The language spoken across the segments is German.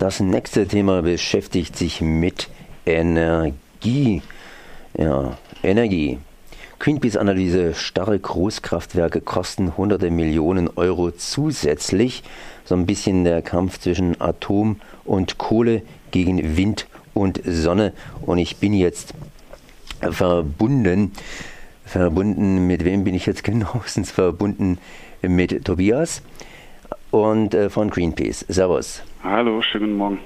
Das nächste Thema beschäftigt sich mit Energie. Ja, Energie. Greenpeace-Analyse, starre Großkraftwerke kosten hunderte Millionen Euro zusätzlich. So ein bisschen der Kampf zwischen Atom und Kohle gegen Wind und Sonne. Und ich bin jetzt verbunden, verbunden, mit wem bin ich jetzt genauestens verbunden? Mit Tobias und äh, von Greenpeace. Servus. Hallo, schönen Morgen.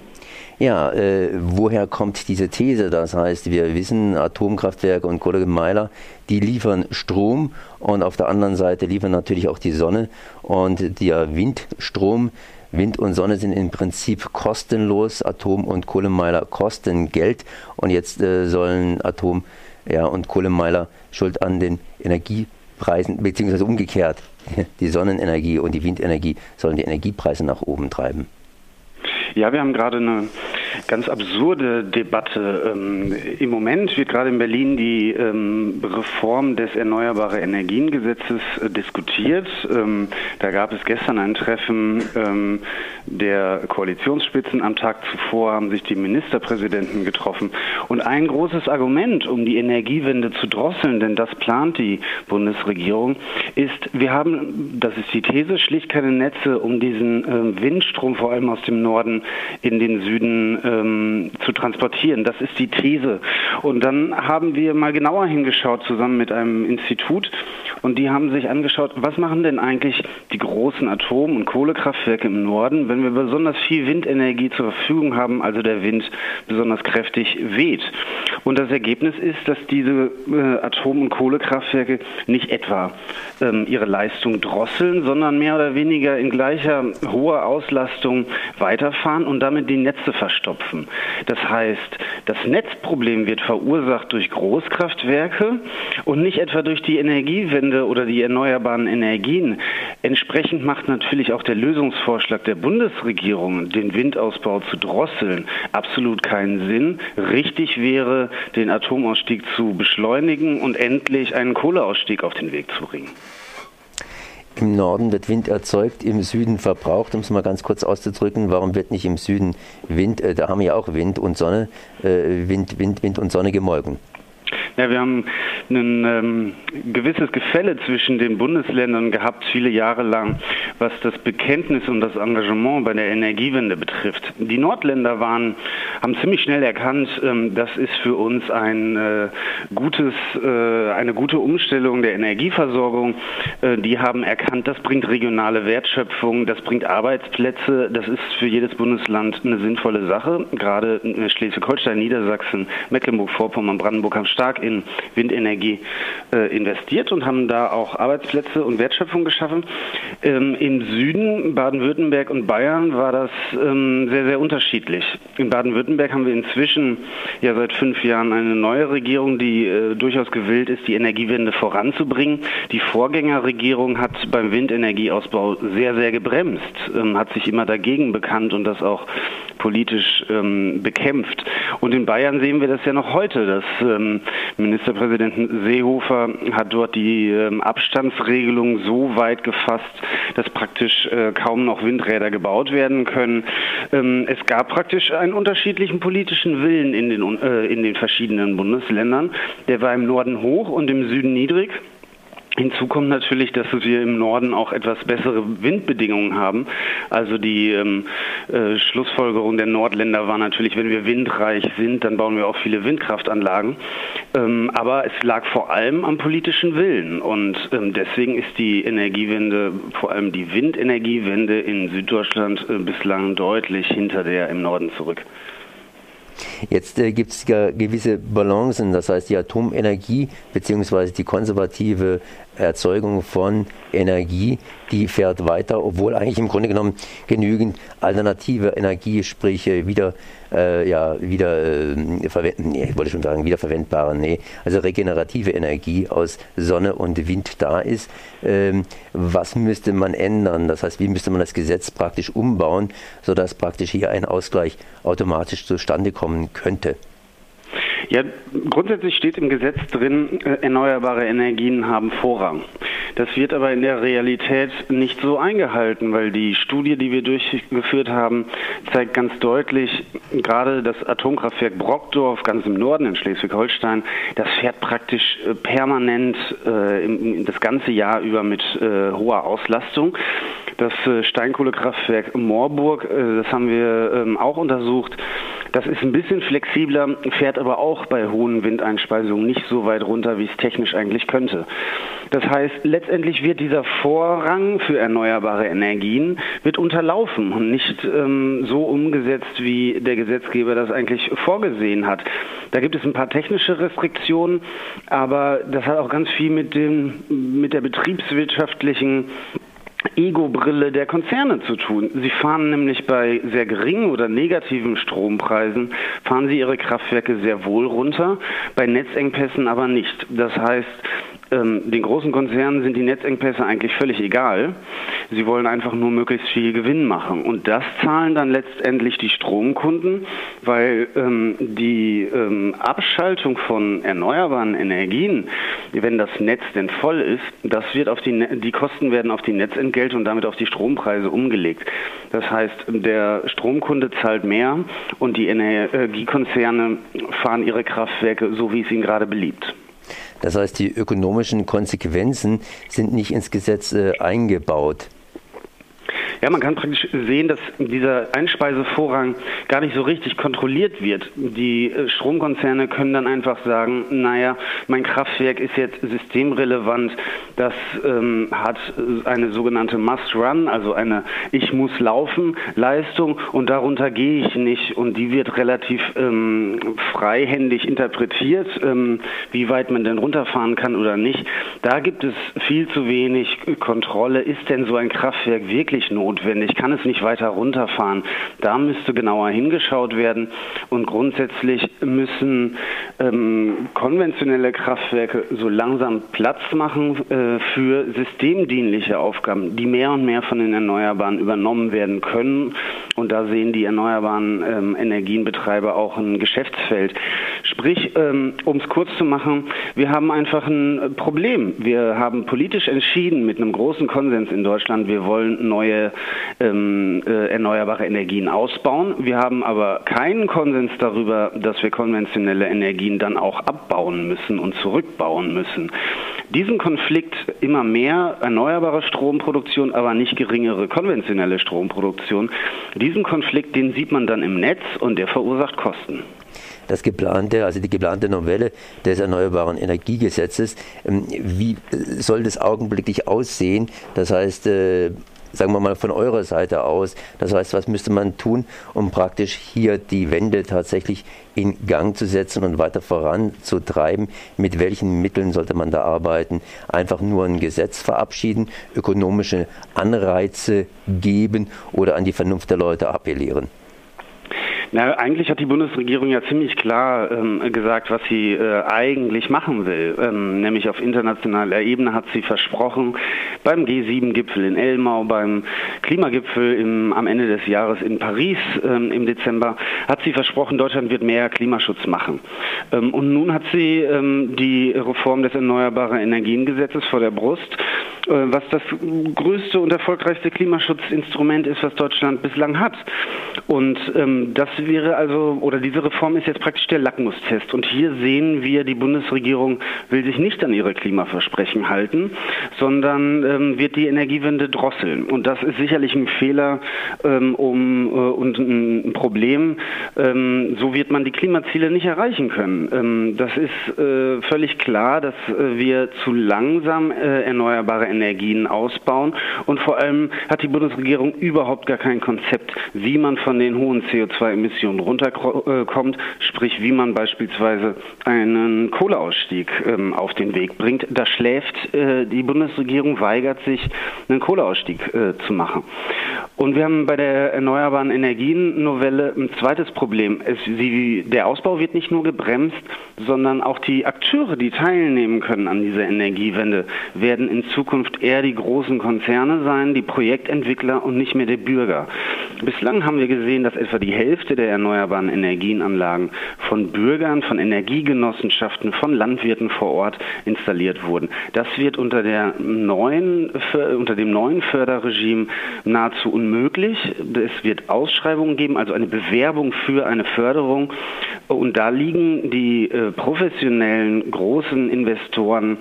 Ja, äh, woher kommt diese These? Das heißt, wir wissen, Atomkraftwerke und Kohlemeiler, die liefern Strom und auf der anderen Seite liefern natürlich auch die Sonne und der Windstrom. Wind und Sonne sind im Prinzip kostenlos, Atom- und Kohlemeiler kosten Geld und jetzt äh, sollen Atom- ja, und Kohlemeiler schuld an den Energiepreisen, beziehungsweise umgekehrt, die Sonnenenergie und die Windenergie sollen die Energiepreise nach oben treiben. Ja, wir haben gerade eine ganz absurde Debatte. Ähm, Im Moment wird gerade in Berlin die ähm, Reform des Erneuerbare Energiengesetzes äh, diskutiert. Ähm, da gab es gestern ein Treffen ähm, der Koalitionsspitzen. Am Tag zuvor haben sich die Ministerpräsidenten getroffen. Und ein großes Argument, um die Energiewende zu drosseln, denn das plant die Bundesregierung, ist, wir haben, das ist die These, schlicht keine Netze, um diesen äh, Windstrom vor allem aus dem Norden in den Süden ähm, zu transportieren. Das ist die These. Und dann haben wir mal genauer hingeschaut zusammen mit einem Institut und die haben sich angeschaut, was machen denn eigentlich die großen Atom- und Kohlekraftwerke im Norden, wenn wir besonders viel Windenergie zur Verfügung haben, also der Wind besonders kräftig weht. Und das Ergebnis ist, dass diese äh, Atom- und Kohlekraftwerke nicht etwa ähm, ihre Leistung drosseln, sondern mehr oder weniger in gleicher hoher Auslastung weiterfahren und damit die Netze verstopfen. Das heißt, das Netzproblem wird verursacht durch Großkraftwerke und nicht etwa durch die Energiewende oder die erneuerbaren Energien. Entsprechend macht natürlich auch der Lösungsvorschlag der Bundesregierung, den Windausbau zu drosseln, absolut keinen Sinn. Richtig wäre, den Atomausstieg zu beschleunigen und endlich einen Kohleausstieg auf den Weg zu bringen. Im Norden wird Wind erzeugt, im Süden verbraucht, um es mal ganz kurz auszudrücken. Warum wird nicht im Süden Wind, äh, da haben wir ja auch Wind und Sonne, äh, Wind, Wind, Wind und Sonne gemolken? Ja, wir haben ein ähm, gewisses Gefälle zwischen den Bundesländern gehabt, viele Jahre lang, was das Bekenntnis und das Engagement bei der Energiewende betrifft. Die Nordländer waren, haben ziemlich schnell erkannt, ähm, das ist für uns ein äh, gutes, äh, eine gute Umstellung der Energieversorgung. Äh, die haben erkannt, das bringt regionale Wertschöpfung, das bringt Arbeitsplätze, das ist für jedes Bundesland eine sinnvolle Sache. Gerade Schleswig-Holstein, Niedersachsen, Mecklenburg-Vorpommern, Brandenburg haben stark in Windenergie äh, investiert und haben da auch Arbeitsplätze und Wertschöpfung geschaffen. Ähm, Im Süden, Baden-Württemberg und Bayern, war das ähm, sehr, sehr unterschiedlich. In Baden-Württemberg haben wir inzwischen ja seit fünf Jahren eine neue Regierung, die äh, durchaus gewillt ist, die Energiewende voranzubringen. Die Vorgängerregierung hat beim Windenergieausbau sehr, sehr gebremst, ähm, hat sich immer dagegen bekannt und das auch politisch ähm, bekämpft. Und in Bayern sehen wir das ja noch heute. Das ähm, Ministerpräsidenten Seehofer hat dort die ähm, Abstandsregelung so weit gefasst, dass praktisch äh, kaum noch Windräder gebaut werden können. Ähm, es gab praktisch einen unterschiedlichen politischen Willen in den, äh, in den verschiedenen Bundesländern. Der war im Norden hoch und im Süden niedrig. Hinzu kommt natürlich, dass wir im Norden auch etwas bessere Windbedingungen haben. Also die ähm, äh, Schlussfolgerung der Nordländer war natürlich, wenn wir windreich sind, dann bauen wir auch viele Windkraftanlagen. Ähm, aber es lag vor allem am politischen Willen. Und ähm, deswegen ist die Energiewende, vor allem die Windenergiewende in Süddeutschland äh, bislang deutlich hinter der im Norden zurück. Jetzt äh, gibt es ja gewisse Balancen, das heißt die Atomenergie bzw. die konservative Erzeugung von Energie, die fährt weiter, obwohl eigentlich im Grunde genommen genügend alternative Energie, sprich wieder, äh, ja, wieder äh, verwenden, nee, wollte schon sagen, wiederverwendbare, nee, also regenerative Energie aus Sonne und Wind da ist. Ähm, was müsste man ändern? Das heißt, wie müsste man das Gesetz praktisch umbauen, sodass praktisch hier ein Ausgleich automatisch zustande kommen könnte? Ja, grundsätzlich steht im Gesetz drin, äh, erneuerbare Energien haben Vorrang. Das wird aber in der Realität nicht so eingehalten, weil die Studie, die wir durchgeführt haben, zeigt ganz deutlich, gerade das Atomkraftwerk Brockdorf ganz im Norden in Schleswig-Holstein, das fährt praktisch äh, permanent äh, das ganze Jahr über mit äh, hoher Auslastung. Das Steinkohlekraftwerk Moorburg, das haben wir ähm, auch untersucht. Das ist ein bisschen flexibler, fährt aber auch bei hohen Windeinspeisungen nicht so weit runter, wie es technisch eigentlich könnte. Das heißt, letztendlich wird dieser Vorrang für erneuerbare Energien wird unterlaufen und nicht ähm, so umgesetzt, wie der Gesetzgeber das eigentlich vorgesehen hat. Da gibt es ein paar technische Restriktionen, aber das hat auch ganz viel mit dem mit der betriebswirtschaftlichen Ego-Brille der Konzerne zu tun. Sie fahren nämlich bei sehr geringen oder negativen Strompreisen, fahren sie ihre Kraftwerke sehr wohl runter, bei Netzengpässen aber nicht. Das heißt, ähm, den großen Konzernen sind die Netzengpässe eigentlich völlig egal. Sie wollen einfach nur möglichst viel Gewinn machen. Und das zahlen dann letztendlich die Stromkunden, weil ähm, die ähm, Abschaltung von erneuerbaren Energien, wenn das Netz denn voll ist, das wird auf die, ne die Kosten werden auf die Netzentgelte und damit auf die Strompreise umgelegt. Das heißt, der Stromkunde zahlt mehr und die Energiekonzerne fahren ihre Kraftwerke so, wie es ihnen gerade beliebt. Das heißt, die ökonomischen Konsequenzen sind nicht ins Gesetz äh, eingebaut. Ja, man kann praktisch sehen, dass dieser Einspeisevorrang gar nicht so richtig kontrolliert wird. Die äh, Stromkonzerne können dann einfach sagen, naja, mein Kraftwerk ist jetzt systemrelevant, das ähm, hat eine sogenannte Must-Run, also eine Ich muss laufen Leistung und darunter gehe ich nicht und die wird relativ ähm, freihändig interpretiert, ähm, wie weit man denn runterfahren kann oder nicht. Da gibt es viel zu wenig Kontrolle. Ist denn so ein Kraftwerk wirklich notwendig? Notwendig, kann es nicht weiter runterfahren. Da müsste genauer hingeschaut werden und grundsätzlich müssen ähm, konventionelle Kraftwerke so langsam Platz machen äh, für systemdienliche Aufgaben, die mehr und mehr von den Erneuerbaren übernommen werden können. Und da sehen die erneuerbaren ähm, Energienbetreiber auch ein Geschäftsfeld. Sprich, ähm, um es kurz zu machen, wir haben einfach ein Problem. Wir haben politisch entschieden mit einem großen Konsens in Deutschland, wir wollen neue ähm, äh, erneuerbare Energien ausbauen. Wir haben aber keinen Konsens darüber, dass wir konventionelle Energien dann auch abbauen müssen und zurückbauen müssen. Diesen Konflikt immer mehr erneuerbare Stromproduktion, aber nicht geringere konventionelle Stromproduktion, diesen Konflikt, den sieht man dann im Netz und der verursacht Kosten das geplante, also die geplante Novelle des Erneuerbaren Energiegesetzes. Ähm, wie soll das augenblicklich aussehen? Das heißt, äh, sagen wir mal von eurer Seite aus. Das heißt, was müsste man tun, um praktisch hier die Wende tatsächlich in Gang zu setzen und weiter voranzutreiben? Mit welchen Mitteln sollte man da arbeiten? Einfach nur ein Gesetz verabschieden, ökonomische Anreize geben oder an die Vernunft der Leute appellieren? Na, eigentlich hat die Bundesregierung ja ziemlich klar ähm, gesagt, was sie äh, eigentlich machen will. Ähm, nämlich auf internationaler Ebene hat sie versprochen, beim G7-Gipfel in Elmau, beim Klimagipfel im, am Ende des Jahres in Paris ähm, im Dezember, hat sie versprochen, Deutschland wird mehr Klimaschutz machen. Ähm, und nun hat sie ähm, die Reform des Erneuerbaren Energiengesetzes vor der Brust, was das größte und erfolgreichste Klimaschutzinstrument ist, was Deutschland bislang hat. Und ähm, das wäre also, oder diese Reform ist jetzt praktisch der Lackmustest. Und hier sehen wir, die Bundesregierung will sich nicht an ihre Klimaversprechen halten, sondern ähm, wird die Energiewende drosseln. Und das ist sicherlich ein Fehler ähm, um, äh, und ein Problem. Ähm, so wird man die Klimaziele nicht erreichen können. Ähm, das ist äh, völlig klar, dass äh, wir zu langsam äh, erneuerbare Energien ausbauen. Und vor allem hat die Bundesregierung überhaupt gar kein Konzept, wie man von den hohen CO2-Emissionen runterkommt, sprich wie man beispielsweise einen Kohleausstieg ähm, auf den Weg bringt. Da schläft äh, die Bundesregierung, weigert sich, einen Kohleausstieg äh, zu machen. Und wir haben bei der erneuerbaren Energien-Novelle ein zweites Problem. Es, sie, der Ausbau wird nicht nur gebremst, sondern auch die Akteure, die teilnehmen können an dieser Energiewende, werden in Zukunft eher die großen Konzerne sein, die Projektentwickler und nicht mehr der Bürger. Bislang haben wir gesehen, dass etwa die Hälfte der erneuerbaren Energienanlagen von Bürgern, von Energiegenossenschaften, von Landwirten vor Ort installiert wurden. Das wird unter, der neuen, unter dem neuen Förderregime nahezu unmöglich. Es wird Ausschreibungen geben, also eine Bewerbung für eine Förderung. Und da liegen die äh, professionellen großen Investoren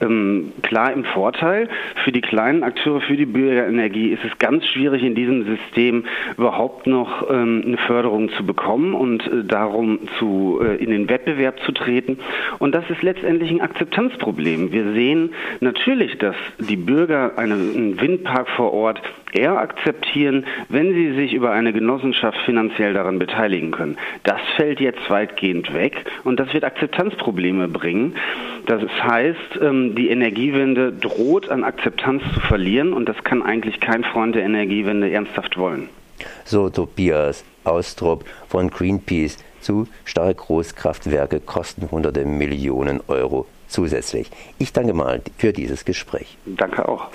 ähm, klar im Vorteil. Für die kleinen Akteure, für die Bürgerenergie ist es ganz schwierig in diesem System überhaupt noch ähm, eine Förderung zu bekommen und äh, darum zu, äh, in den Wettbewerb zu treten. Und das ist letztendlich ein Akzeptanzproblem. Wir sehen natürlich, dass die Bürger einen Windpark vor Ort eher akzeptieren, wenn sie sich über eine Genossenschaft finanziell daran beteiligen können. Das fällt jetzt weitgehend weg und das wird Akzeptanzprobleme bringen. Das heißt, ähm, die Energiewende droht an Akzeptanz zu verlieren und das kann eigentlich kein Freund der Energiewende ernsthaft wollen. So Tobias Austrup von Greenpeace zu Stahlgroßkraftwerke kosten hunderte Millionen Euro zusätzlich. Ich danke mal für dieses Gespräch. Danke auch.